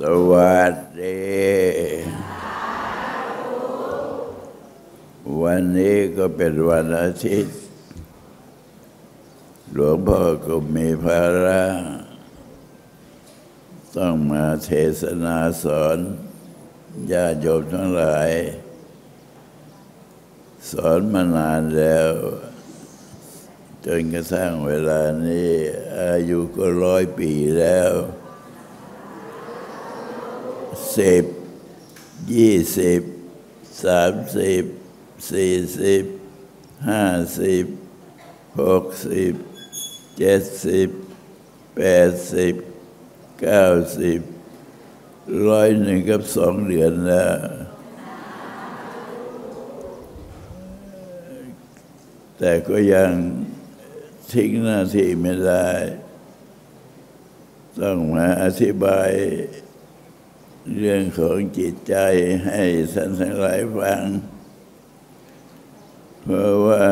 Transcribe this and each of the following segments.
สวัสดี วันนี้ก็เป็นวันอาทิตย์ หลวงพ่อก็มีภาระต้องมาเทศนาสอนญาติโยมทั้งหลาย สอนมานานแล้ว จนกระทั่งเวลานี้ อายุก็ร้อยปีแล้ว สิบยี่สิบสามสิบสี่สิบห้าสิบหกสิบเจ็ดสิบแปดสิบเก้าสิบร้อยหนึ่งกับสองเดือนแล้วแต่ก็ยังทิ้งหน้าที่ไม่ได้ ต้องมาอธิบาย เรื่องของจิตใจให้ท่านทั้งหลายฟัง เพราะว่า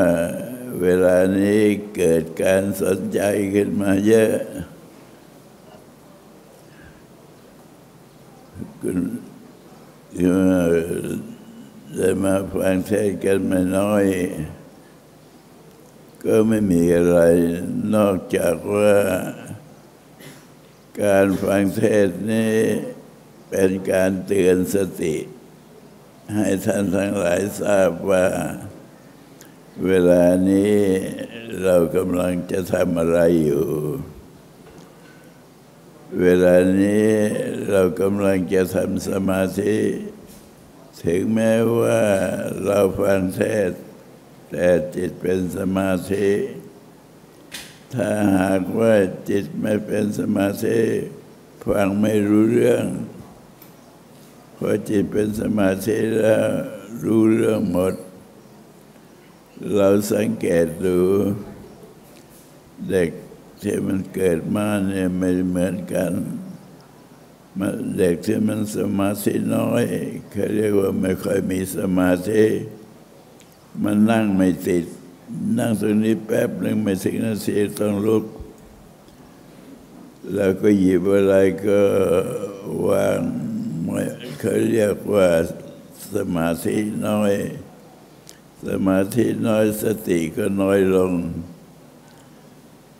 เวลานี้เกิดการสนใจขึ้นมาเยอะ คุณได้มาฟังเทศกันไม่น้อย ก็ไม่มีอะไรนอกจากว่าการฟังเทศนี้ เป็นการเตือนสติ ให้ท่านทั้งหลายทราบว่า เวลานี้เรากำลังจะทำอะไรอยู่ เวลานี้เรากำลังจะทำสมาธิ ถึงแม้ว่าเราฟังเทศ แต่จิตเป็นสมาธิ ถ้าหากว่าจิตไม่เป็นสมาธิฟังไม่รู้เรื่อง พอจิตเป็นสมาธิแล้วรู้เรื่องหมด เราสังเกตดูเด็กที่มันเกิดมาเนี่ยไม่เหมือนกันเด็กที่มันสมาธิน้อยเขาเรียกว่าไม่ค่อยมีสมาธิ มันนั่งไม่ติด นั่งตรงนี้แป๊บหนึ่งไม่ถึงนาทีต้องลุก แล้วก็หยิบอะไรก็วาง เขาเรียกว่าสมาธิน้อย สมาธิน้อยสติก็น้อยลง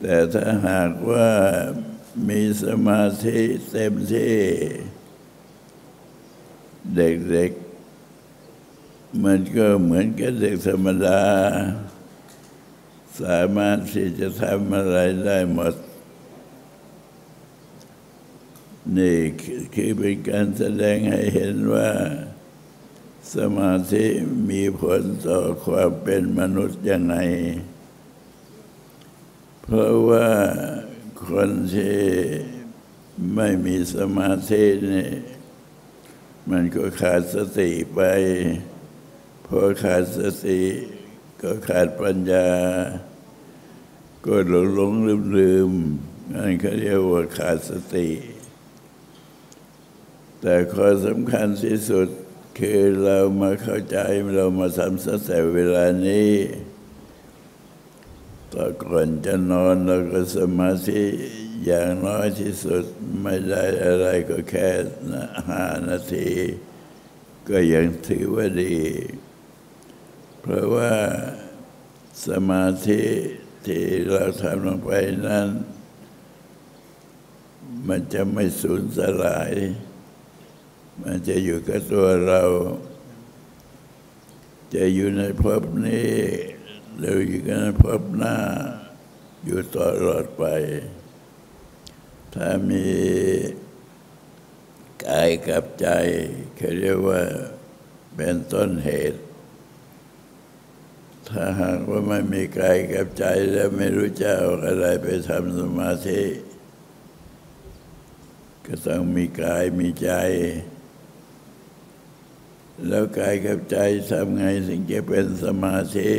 แต่ถ้าหากว่ามีสมาธิเต็มที่ เด็กๆ มันก็เหมือนกับเด็กธรรมดา สามารถที่จะทำอะไรได้หมด นี่คือเป็นการแสดงให้เห็นว่า สมาธิมีผลต่อความเป็นมนุษย์ยังไง เพราะว่าคนที่ไม่มีสมาธินี่มันก็ขาดสติไปพอขาดสติก็ขาดปัญญา ก็หลงหลงลืมลืมนั่นเขาเรียกว่าขาดสติ แต่ข้อสำคัญที่สุดคือเรามาเข้าใจเรามาทำสัแต่เวลานี้ต่อก่อนจะนอนเราก็สมาธิอย่างน้อยที่สุดไม่ได้อะไรก็แค่ห้านาที ก็ยังถือว่าดี เพราะว่าสมาธิที่เราทำลงไปนั้น มันจะไม่สูญสลาย มันจะอยู่กับตัวเรา จะอยู่ในภพนี้หรืออยู่ในภพหน้า อยู่ตลอดไป ถ้ามีกายกับใจเขาเรียกว่าเป็นต้นเหตุ ถ้าหากว่าไม่มีกายกับใจแล้วไม่รู้จะเอาอะไรไปทำสมาธิก็ต้องมีกายมีใจ แล้วกายกับใจทำไงถึงจะเป็นสมาธิ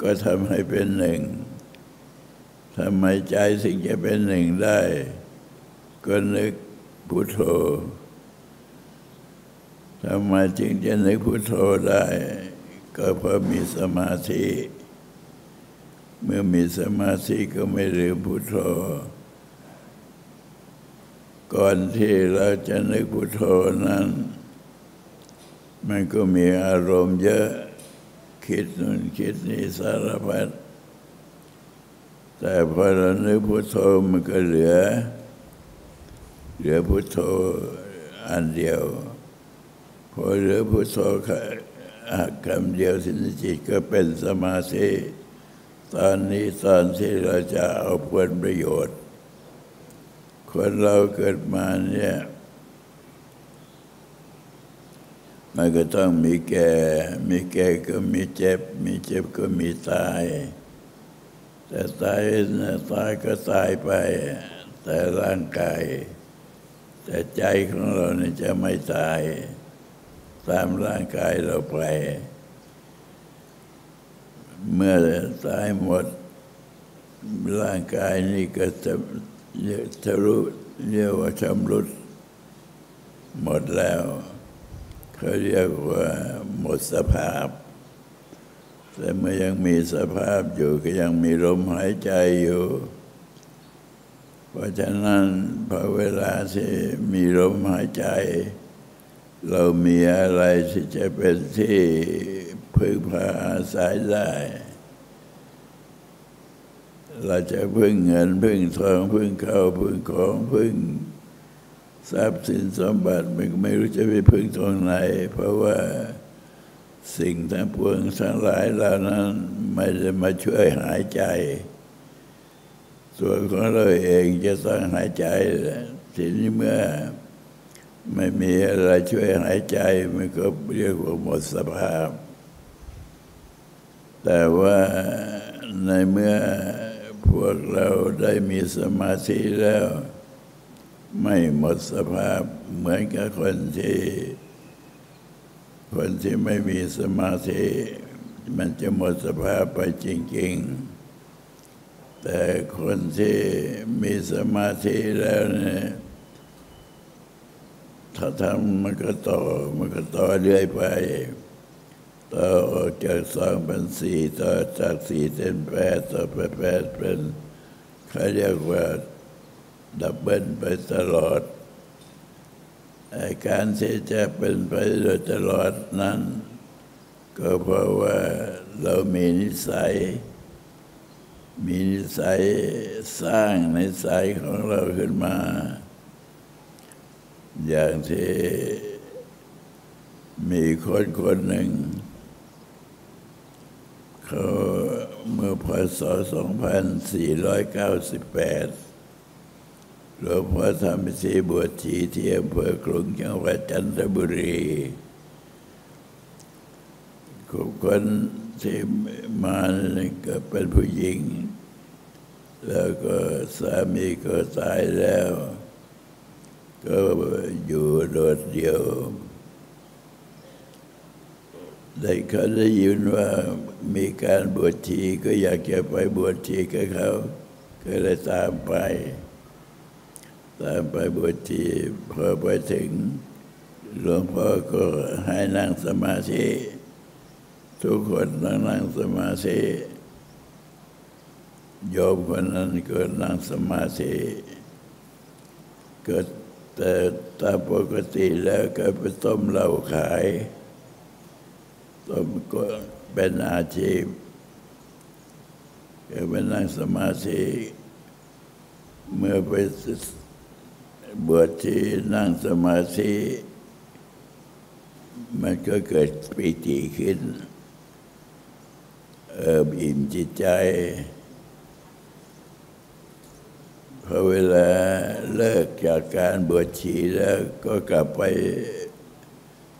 ก็ทำให้เป็นหนึ่งทำไมใจถึงจะเป็นหนึ่งได้ ก็นึกพุทโธทำไมจึงจะนึกพุทโธได้ ก็เพราะมีสมาธิ เมื่อมีสมาธิก็ไม่ลืมพุทโธ ก่อนที่เราจะนึกพุทโธนั้น มันก็มีอารมณ์เยอะคิดนู่นคิดนี่สารพัดแต่พอเรานึกพุทโธมันก็เหลือ เหลือพุทโธอันเดียว พอเหลือพุทโธคำเดียวสินจิตก็เป็นสมาธิตอนนี้ตอนที่เราจะเอาผลประโยชน์ คนเราเกิดมาเนี่ย มันก็ต้องมีแก่ มีแก่ก็มีเจ็บ มีเจ็บก็มีตาย แต่ตายนะตายก็ตายไป แต่ร่างกาย แต่ใจของเราเนี่ยจะไม่ตาย ตามร่างกายเราไป เมื่อตายหมด ร่างกายนี่ก็จะจะรู้เรียกว่าชำรุดหมดแล้ว เขาเรียกว่าหมดสภาพ แต่เมื่อยังมีสภาพอยู่ก็ยังมีลมหายใจอยู่ เพราะฉะนั้นพอเวลาที่มีลมหายใจ เรามีอะไรที่จะเป็นที่พึ่งพาอาศัยได้เราจะพึ่งเงินพึ่งทองพึ่งข้าวพึ่งของพึ่ง ทรัพย์สินสมบัติมันไม่รู้จะไปพึ่งตรงไหน เพราะว่าสิ่งทั้งปวงทั้งหลายเหล่านั้นไม่ได้มาช่วยหายใจ ส่วนของเราเองจะต้องหายใจทีนี้เมื่อไม่มีอะไรช่วยหายใจมันก็เรียกว่าหมดสภาพ แต่ว่าในเมื่อพวกเราได้มีสมาธิแล้ว ไม่หมดสภาพเหมือนกับคนที่ คนที่ไม่มีสมาธิ มันจะหมดสภาพไปจริง ๆ แต่คนที่มีสมาธิแล้วเนี่ยถ้าทำมันก็ต่อมันก็ต่อเรื่อยไป ต่อออกจากสองเป็นสี่ต่อจากสี่เป็นแปดต่อไปแปดเป็นเขาเรียกว่า ดับเบิลไปตลอดอาการที่จะเป็นไปโดยตลอดนั้น ก็เพราะว่าเรามีนิสัย มีนิสัยสร้างนิสัยของเราขึ้นมา อย่างที่มีคนคนหนึ่ง เขาเมื่อพศ 2498 หลวงพ่อทำพิธีบวชชีที่อำเภอกรุงจังหวัดจันทบุรีคนที่มาก็เป็นผู้หญิง แล้วก็สามีก็ตายแล้ว ก็อยู่โดดเดียวได้เขาได้ยินว่ามีการบวชชีก็อยากจะไปบวชชีกับเขา ก็เลยตามไป ตามไปบวชชีพอไปถึง หลวงพ่อก็ให้นั่งสมาธิ ทุกคนนั่งนั่งสมาธิโยมคนนั้นก็นั่งสมาธิก็แต่ตามปกติแล้วก็ไปต้มเหล้าขายต้มก็เป็นอาชีพก็ไปนั่งสมาธิเมื่อไป บวชที่นั่งสมาธิ มันก็เกิดปิติขึ้น เอิบอิ่มจิตใจพอเวลาเลิกจากการบวชชีแล้วก็กลับไป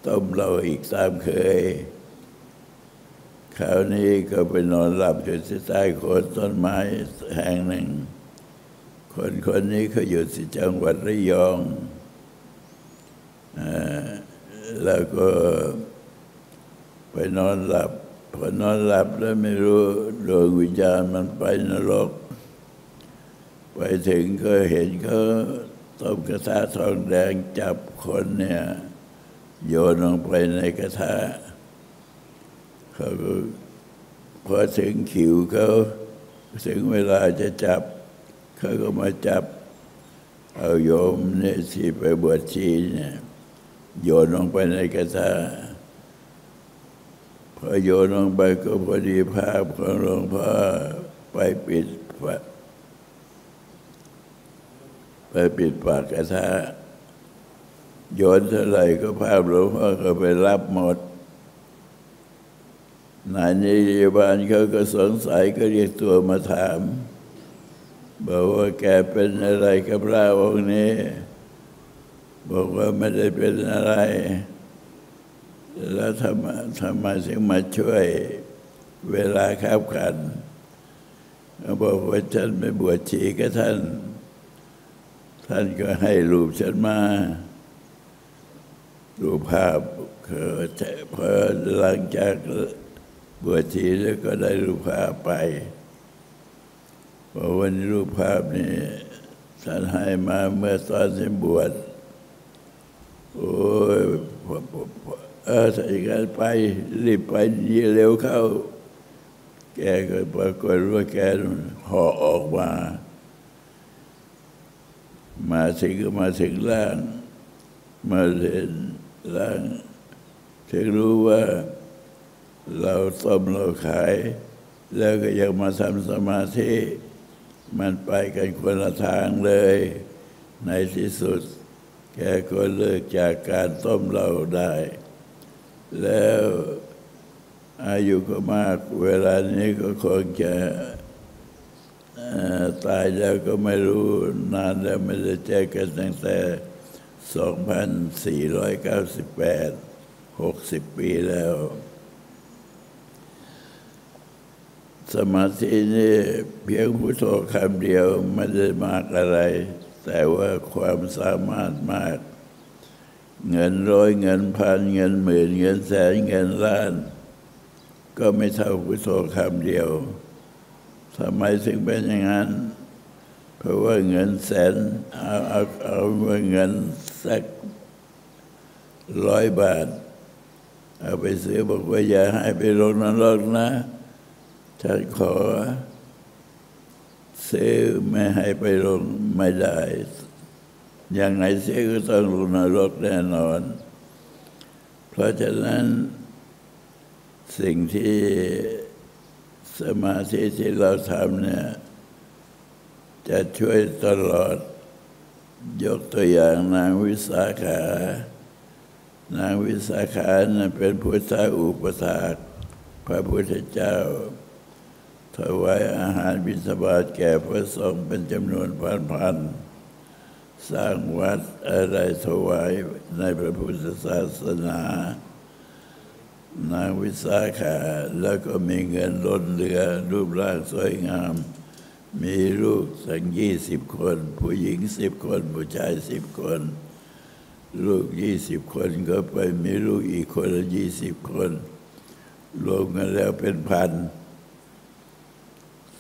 ต้มเราอีกตามเคย คราวนี้ก็ไปนอนหลับอยู่ที่ใต้โคนต้นไม้แห่งหนึ่ง คนคนนี้เขาอยู่ที่จังหวัดระยองแล้วก็ไปนอนหลับพอนอนหลับแล้วไม่รู้ดวงวิญญาณมันไปนรก ไปถึงก็เห็นเขาต้มกระทะทองแดงจับคนเนี่ยโยนลงไปในกระทะเขาก็พอถึงขิวเขาถึงเวลาจะจับ เขาก็มาจับ เอาโยมเนี่ยที่ไปบวชชีเนี่ยโยนลงไปในกระทะพอโยนลงไปก็พอดีภาพของหลวงพ่อไปปิดฝาไปปิดปากกระทะโยนเท่าไหร่ก็ภาพหลวงพ่อก็ไปรับหมดนายนิยบาลเขาก็สงสัยก็เรียกตัวมาถาม บอกว่าแกเป็นอะไรกับพระองค์นี้ บอกว่าไม่ได้เป็นอะไร แล้วทำไมทำไมถึงมาช่วยเวลาขับขันเขาบอกว่าฉันไม่บวชชีกับท่าน ท่านก็ให้รูปฉันมารูปภาพเขาพอหลังจากบวชชีแล้วก็ได้รูปภาพไป เพราะวันนี้รูปภาพนี้ท่านให้มาเมื่อตอนที่บวชโอ้ยเออใส่กันไป รีบไปเร็วเข้า แกก็ปรากฏว่าแกห่อออกมา มาถึงก็มาถึงล่าง มาเห็นล่างถึงรู้ว่าเราต้มเราขาย แล้วก็ยังมาทำสมาธิ มันไปกันคนละทางเลย ในที่สุด แกก็เลิกจากการต้มเราได้ แล้วอายุก็มาก เวลานี้ก็คงจะตายแล้วก็ไม่รู้นานแล้วไม่ได้เจอกันตั้งแต่ 2498 60 ปีแล้ว สมาธินี่เพียงพุทโธคำเดียวไม่ได้มากอะไร แต่ว่าความสามารถมาก เงินร้อยเงินพันเงินหมื่นเงินแสนเงินล้าน ก็ไม่เท่าพุทโธคำเดียวทำไมถึงเป็นอย่างนั้น เพราะว่าเงินแสนเอาเอาเอาเงินสักร้อยบาท เอาไปซื้อบอกว่าอย่าให้ไปลงนรกนะ ฉันขอ ซื้อไม่ให้ไปลงไม่ได้ อย่างไหนเสียก็ต้องลงนรกแน่นอน เพราะฉะนั้นสิ่งที่สมาธิที่เราทำเนี่ย จะช่วยตลอด ยกตัวอย่างนางวิสาขานางวิสาขานะเป็นพุทธอุปถากพระพุทธเจ้า ถวายอาหารบิณฑบาตแก่พระสงฆ์เป็นจำนวนพันๆสร้างวัดอะไรถวายในพระพุทธศาสนา นางวิสาขาแล้วก็มีเงินล้นเหลือรูปร่างสวยงาม มีลูกสักยี่สิบคน ผู้หญิงสิบคน ผู้ชายสิบคน ลูกยี่สิบคนก็ไปมีลูกอีกคนละยี่สิบคน รวมกันแล้วเป็นพัน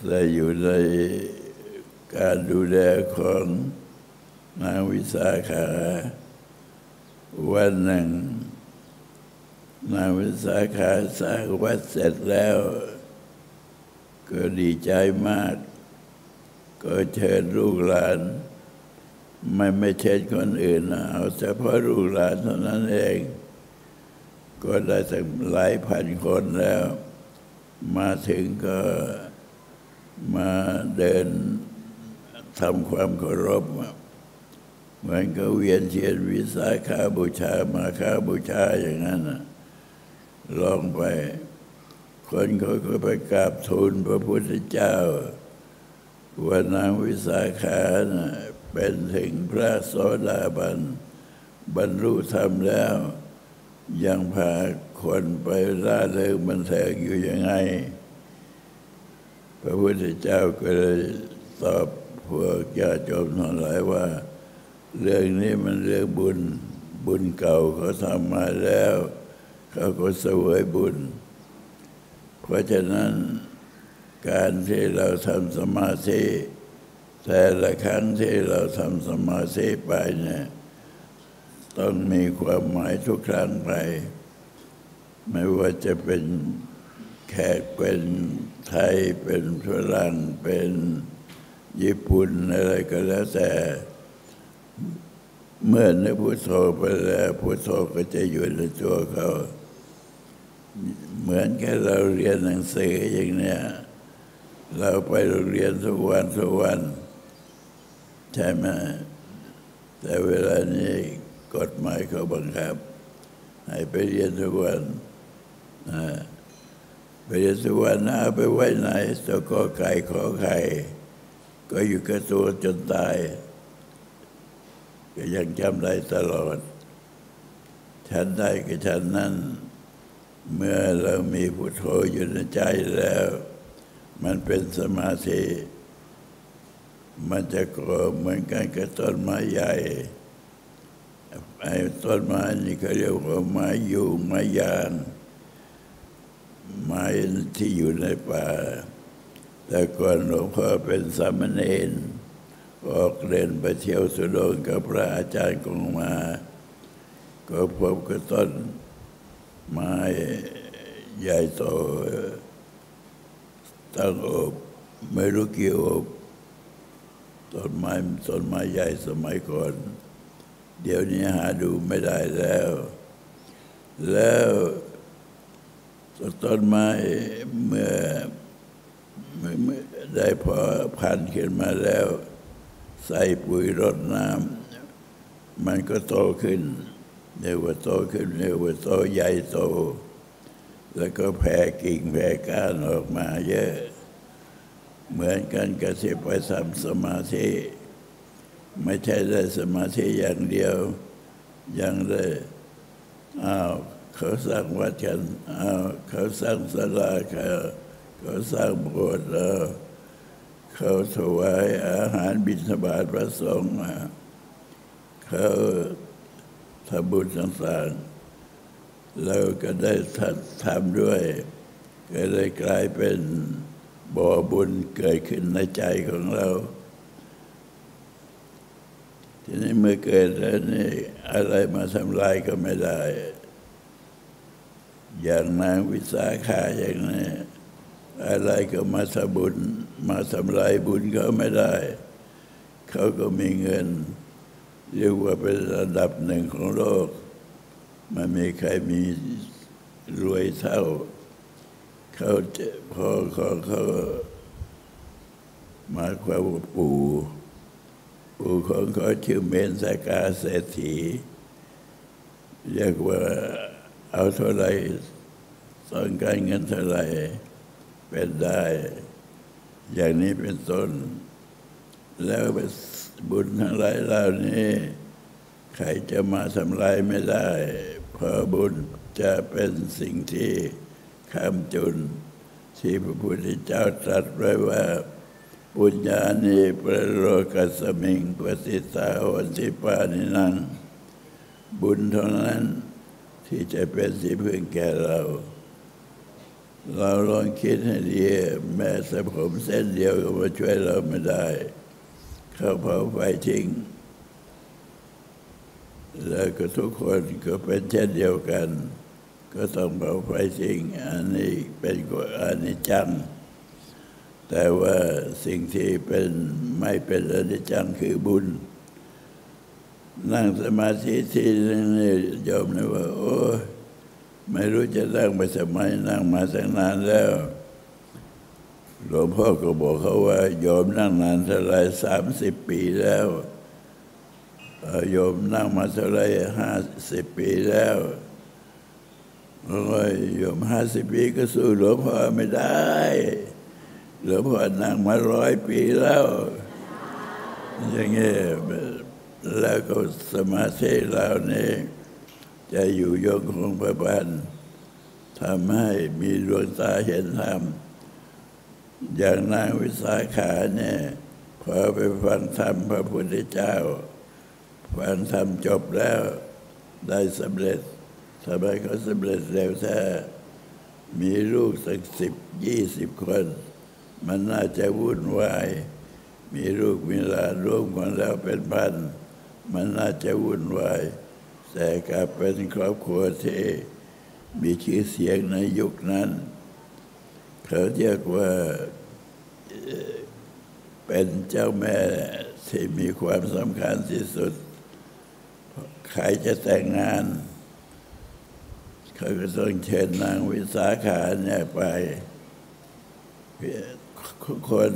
แต่อยู่ในการดูแลของนางวิสาขา วันหนึ่ง นางวิสาขาสร้างวัดเสร็จแล้ว ก็ดีใจมาก ก็เชิญลูกหลาน ไม่ไม่เชิญคนอื่นนะเอาเฉพาะลูกหลานเท่านั้นเอง ก็ได้ถึงหลายพันคนแล้ว มาถึงก็ มาเดินทำความเคารพเหมือนก็เวียนเทียนวิสาขาบูชามาคาบูชาอย่างนั้นนะลองไป คนเขาก็ไปกราบทูลพระพุทธเจ้าว่านางวิสาขานะเป็นถึงพระโสดาบัน บรรลุธรรมแล้ว ยังพาคนไปล่าเริงบันเทิงอยู่ยังไง พระพุทธเจ้าก็เลยตอบพวกญาติโยมทั้งหลายว่า เรื่องนี้มันเรื่องบุญบุญเก่าเขาทำมาแล้ว เขาก็เสวยบุญ เพราะฉะนั้นการที่เราทำสมาธิแต่ละครั้งที่เราทำสมาธิไปเนี่ยต้องมีความหมายทุกครั้งไป ไม่ว่าจะเป็น แขกเป็นไทยเป็นฝรั่งเป็นญี่ปุ่นอะไรก็แล้วแต่ เมื่อนึกพุทโธไปแล้วพุทโธก็จะอยู่ในตัวเขา เหมือนแค่เราเรียนหนังสืออย่างเนี้ยเราไปโรงเรียนทุกวันทุกวัน ใช่ไหมแต่เวลานี้กฎหมายเขาบังคับ ให้ไปเรียนทุกวันนะ ไปเรียนทุกวันนะเอาไปไว้ไหนตัวก็ไก่ขอไข่ก็อยู่กับตัวจนตาย ก็ยังจำได้ตลอด ฉันได้กับฉันนั้น เมื่อเรามีพุทโธอยู่ในใจแล้ว มันเป็นสมาธิ มันจะก่อเหมือนกันกับต้นไม้ใหญ่ไอ้ต้นไม้นี่เขาเรียกว่าไม้ยูงไม้ยาง ไม้ที่อยู่ในป่า แต่ก่อนหลวงพ่อเป็นสามเณรออกเรียนไปเที่ยวสุดงกับพระอาจารย์กงมา ก็พบกับต้นไม้ใหญ่โตตั้งอบไม่รู้กี่อบต้นไม้ต้นไม้ใหญ่สมัยก่อน เดี๋ยวนี้หาดูไม่ได้แล้ว แล้ว ต้นไม้เมื่อได้พอพันขึ้นมาแล้ว ใส่ปุ๋ยรดน้ำมันก็โตขึ้นเรียกว่าโตขึ้นเรียกว่าโตใหญ่โต แล้วก็แผ่กิ่งแผ่ก้านออกมาเยอะ เหมือนกันกับที่ไปทำสมาธิ ไม่ใช่ได้สมาธิอย่างเดียว ยังได้อ้าว เขาสร้างวัดกันเขาสร้างศาลาเขาเขาสร้างโบสถ์เขาถวายอาหารบิณฑบาตพระสงฆ์มเขาทำบุญต่างๆเราก็ได้ทำด้วยก็เลยกลายเป็นบ่อบุญเกิดขึ้นในใจของเรา ทีนี้เมื่อเกิดแล้วนี่อะไรมาทำลายก็ไม่ได้ อย่างนางวิสาขาอย่างนี้อะไรก็มาทำบุญ มาทำลายบุญเขาไม่ได้ เขาก็มีเงินเรียกว่าเป็นระดับหนึ่งของโลก มันมีใครมีรวยเท่า เขาจะพอเขาเขามาความว่าปู่ปู่ของเขาชื่อเมนสกาเศรษฐีเรียกว่า เอาเท่าไรต้องการเงินเท่าไรเป็นได้ อย่างนี้เป็นต้น แล้วบุญทั้งหลายเหล่านี้ใครจะมาทำลายไม่ได้ เพราะบุญจะเป็นสิ่งที่ข้ามจุน ที่พระพุทธเจ้าตรัสไว้ว่าปุญญาณิประโลกัสมิงปฏิตาวันติปานินังบุญเท่านั้น ที่จะเป็นสิพึ่งแก่เรา เราลองคิดให้ดีแม้แต่ผมเส้นเดียวก็มาช่วยเราไม่ได้ เขาเผาไฟทิ้งแล้วก็ทุกคนก็เป็นเช่นเดียวกัน ก็ต้องเผาไฟทิ้งอันนี้เป็นกฎอนิจจัง แต่ว่าสิ่งที่เป็นไม่เป็นอนิจจังคือบุญ นั่งสมาธิทีนึงนี่ยอมนะว่า โอ้ไม่รู้จะนั่งไปสมัยนั่งมาตั้งนานแล้วหลวงพ่อก็บอกเขาว่าโยมนั่งนานเท่าไรสามสิบปีแล้วโยมนั่งมาเท่าไรห้าสิบปีแล้วโอ้ยโยมห้าสิบปีก็สู้หลวงพ่อไม่ได้หลวงพ่อนั่งมาร้อยปีแล้ว อย่างเงี้ย แล้วก็สมาธิเหล่านี้ จะอยู่ยงคงประพันทำให้มีดวงตาเห็นธรรมอย่างนางวิสาขาเนี่ยพอไปฟังธรรมพระพุทธเจ้าฟังธรรมจบแล้วได้สำเร็จทำไมเขาสำเร็จเร็วแท้มีลูกสักสิบยี่สิบคน มันน่าจะวุ่นวาย มีลูกมีหลานร่วมกันแล้วเป็นพัน มันน่าจะวุ่นวาย แต่กลับเป็นครอบครัวที่มีชื่อเสียงในยุคนั้น เขาเรียกว่าเปเป็นเจ้าแม่ที่มีความสำคัญที่สุด ใครจะแต่งงาน เขาก็ต้องเชิญนางวิสาขาเนี่ยไปคน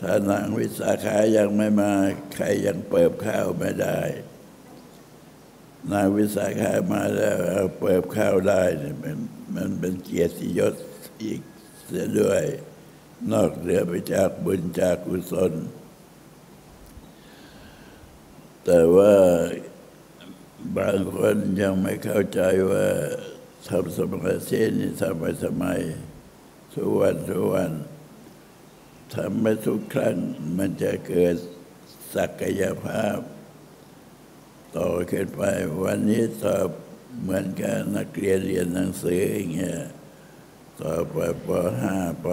ถ้านางวิสาขายังไม่มา ใครยังเปิบข้าวไม่ได้ นางวิสาขามาแล้วเปิบข้าวได้เนี่ยมันมันเป็นเกียรติยศอีกเสียด้วย นอกเหนือไปจากบุญจากกุศล แต่ว่าบางคนยังไม่เข้าใจว่าทำสมาธินี่ทำไปทำไมทุกวันทุกวัน ทำไปทุกครั้งมันจะเกิดศักยภาพ ต่อขึ้นไป วันนี้สอบเหมือนกับนักเรียนเรียนหนังสืออย่างเงี้ยต่อไปปห้าป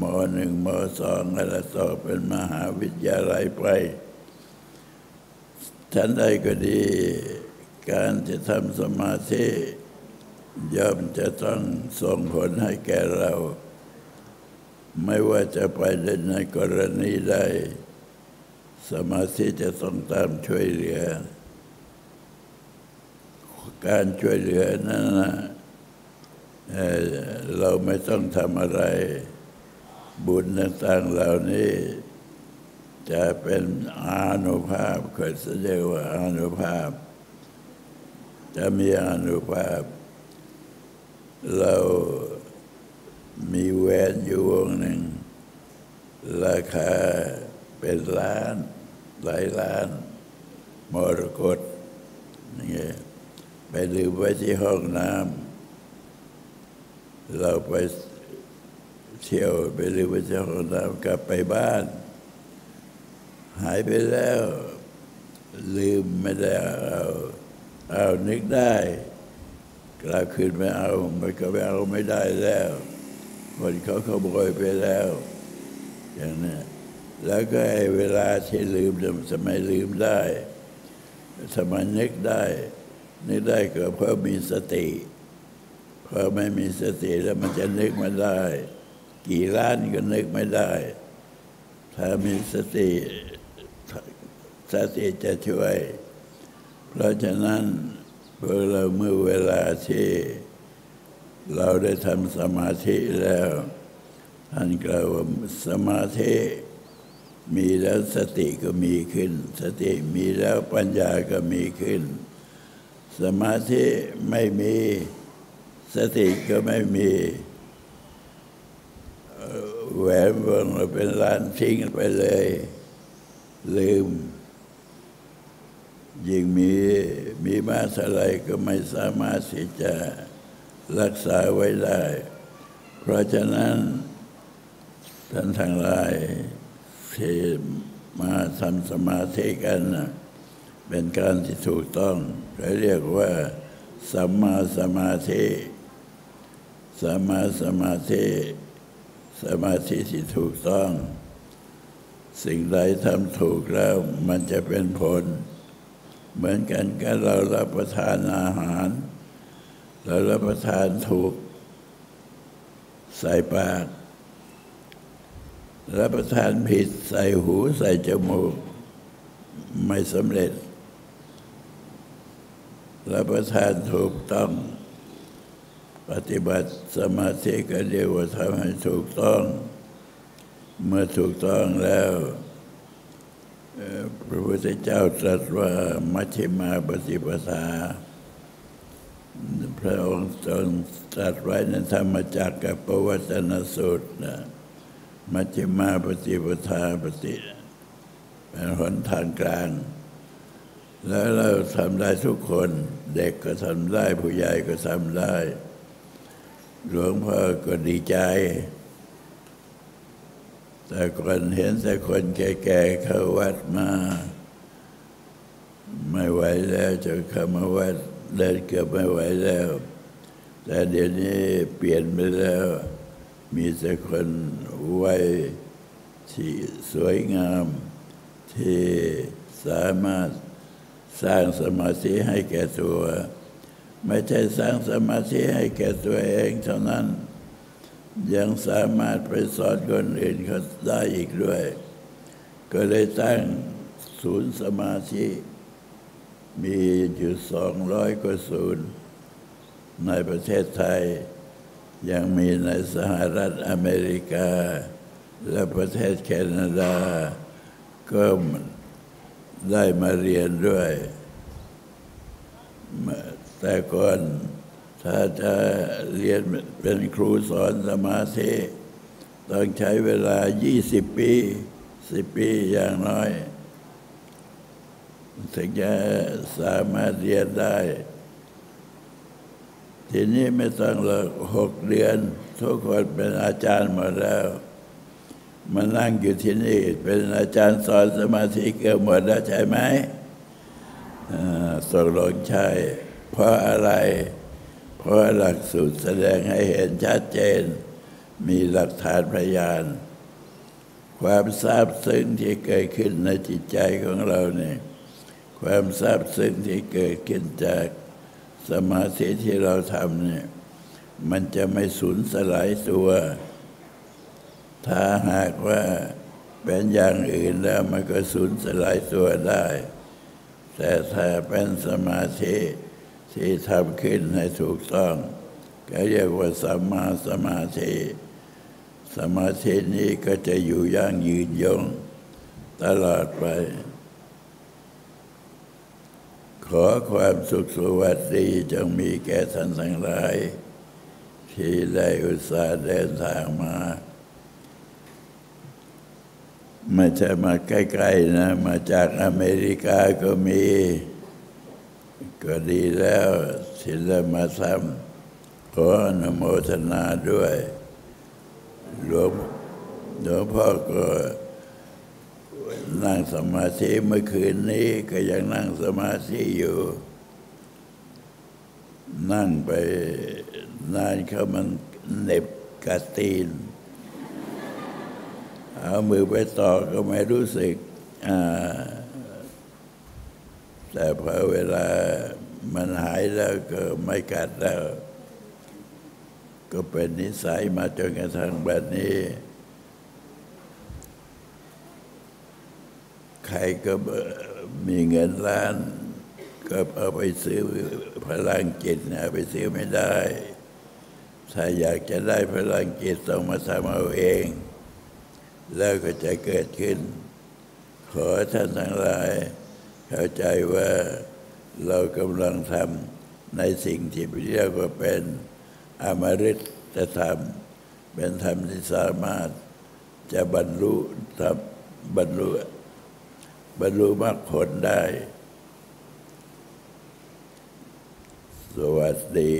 มหนึ่งมสองอะไรต่อเป็นมหาวิทยาลัยไปฉันใดก็ดี การจะทำสมาธิย่อมจะต้องส่งผลให้แก่เรา ไม่ว่าจะไปในกรณีใดสมาธิจะต้องตามช่วยเหลือ การช่วยเหลือนั้นนะเเราไม่ต้องทำอะไร บุญต่างๆเหล่านี้ จะเป็นอานุภาพเคยเรียกว่าอานุภาพ จะมีอานุภาพ เรา มีแหวนอยู่วงหนึ่ง ราคาเป็นล้าน หลายล้าน มรกตนี่ไงไปลืมไว้ที่ห้องน้ำเราไปเที่ยวไปลืมไว้ที่ห้องน้ำกลับไปบ้าน หายไปแล้ว ลืมไม่ได้เอาเอานึกได้กลับคืนไม่เอามันก็ไปเอาไม่ได้แล้ว คนเขาขโมยไปแล้ว อย่างนี้แล้วก็ไอ้เวลาที่ลืมเนี่ยลืมได้ทำไมนึกได้นึกได้ก็เพราะมีสติพอไม่มีสติแล้วมันจะนึกไม่ได้ กี่ล้านก็นึกไม่ได้ ถ้ามีสติสติจะช่วย เพราะฉะนั้นพวกเราเมื่อเวลาที่ เราได้ทำสมาธิแล้วท่านกล่าวว่าสมาธิมีแล้วสติก็มีขึ้น สติมีแล้วปัญญาก็มีขึ้น สมาธิไม่มีสติก็ไม่มีแหวนวงเราเป็นล้านทิ้งไปเลย ลืม ยิ่งมีมีมาเท่าไรก็ไม่สามารถที่จะ รักษาไว้ได้ เพราะฉะนั้นท่านทั้งหลายที่มาทำสมาธิกันนะเป็นการที่ถูกต้องเขาเรียกว่าสัมมาสมาธิสัมมาสมาธิสมาธิที่ถูกต้อง สิ่งใดทำถูกแล้วมันจะเป็นผล เหมือนกันกับเรารับประทานอาหาร เรารับประทานถูก ใส่ปาก รับประทานผิดใส่หูใส่จมูก ไม่สำเร็จ รับประทานถูกต้อง ปฏิบัติสมาธิก็เรียกว่าทำให้ถูกต้อง เมื่อถูกต้องแล้วพระพุทธเจ้าตรัสว่ามัชฌิมาปฏิปทา พระองค์ทรงตรัสไว้ในธรรมจักรกับปวัตนสูตรนะมัชฌิมาปฏิปทาปฏิเป็นหนทางกลาง แล้วเราทำได้ทุกคน เด็กก็ทำได้ผู้ใหญ่ก็ทำได้ หลวงพ่อก็ดีใจ แต่ก่อนเห็นแต่คนแก่ๆเข้าวัดมา ไม่ไหวแล้วจะเข้ามาวัด เดินเกือบไม่ไหวแล้ว แต่เดี๋ยวนี้เปลี่ยนไปแล้ว มีแต่คนวัยที่สวยงาม ที่สามารถสร้างสมาธิให้แก่ตัว ไม่ใช่สร้างสมาธิให้แก่ตัวเองเท่านั้น ยังสามารถไปสอนคนอื่นเขาได้อีกด้วย ก็เลยตั้งศูนย์สมาธิ มีอยู่สองร้อยกว่าศูนย์ ในประเทศไทย ยังมีในสหรัฐอเมริกา และประเทศแคนาดา ก็ได้มาเรียนด้วย แต่ก่อนถ้าจะเรียนเป็นครูสอนสมาธิต้องใช้เวลา 20 ปี 10 ปีอย่างน้อย ถึงจะสามารถเรียนได้ ทีนี้ไม่ต้องหรอกหกเดือน ทุกคนเป็นอาจารย์หมดแล้ว มานั่งอยู่ที่นี่ เป็นอาจารย์สอนสมาธิเกือบหมดแล้วใช่ไหมตกลงใช่เพราะอะไร เพราะหลักสูตรแสดงให้เห็นชัดเจน มีหลักฐานพยาน ความทราบซึ้งที่เกิดขึ้นในจิตใจของเราเนี่ย ความทราบซึ้งที่เกิดขึ้นจากสมาธิที่เราทำเนี่ย มันจะไม่สูญสลายตัว ถ้าหากว่าเป็นอย่างอื่นแล้วมันก็สูญสลายตัวได้ แต่ถ้าเป็นสมาธิที่ทำขึ้นให้ถูกต้อง ก็เรียกว่าสัมมาสมาธิสมาธินี้ก็จะอยู่ยั่งยืนยงตลอดไป ขอความสุขสวัสดีจงมีแก่ท่านทั้งหลาย ที่ได้อุตส่าห์เดินทางมา ไม่ใช่มาใกล้ๆนะ มาจากอเมริกาก็มี ก็ดีแล้วที่ได้มาทำขออนุโมทนาด้วย หลวงหลวงพ่อก็ นั่งสมาธิเมื่อคืนนี้ก็ยังนั่งสมาธิอยู่ นั่งไปนานเขามันเหน็บกระตีน เอามือไปต่อก็ไม่รู้สึก แต่พอเวลามันหายแล้วก็ไม่กัดแล้ว ก็เป็นนิสัยมาจนกระทั่งแบบนี้ ใครก็มีเงินล้าน ก็เอาไปซื้อพลังจิตนะไปซื้อไม่ได้ ถ้าอยากจะได้พลังจิตต้องมาทำเอาเอง แล้วก็จะเกิดขึ้น ขอท่านทั้งหลาย เข้าใจว่าเรากำลังทำในสิ่งที่เรียกว่าเป็นอมฤตธรรม เป็นธรรมที่สามารถจะบรรลุทำบรรลุ บรรลุมรรคผลได้ สวัสดี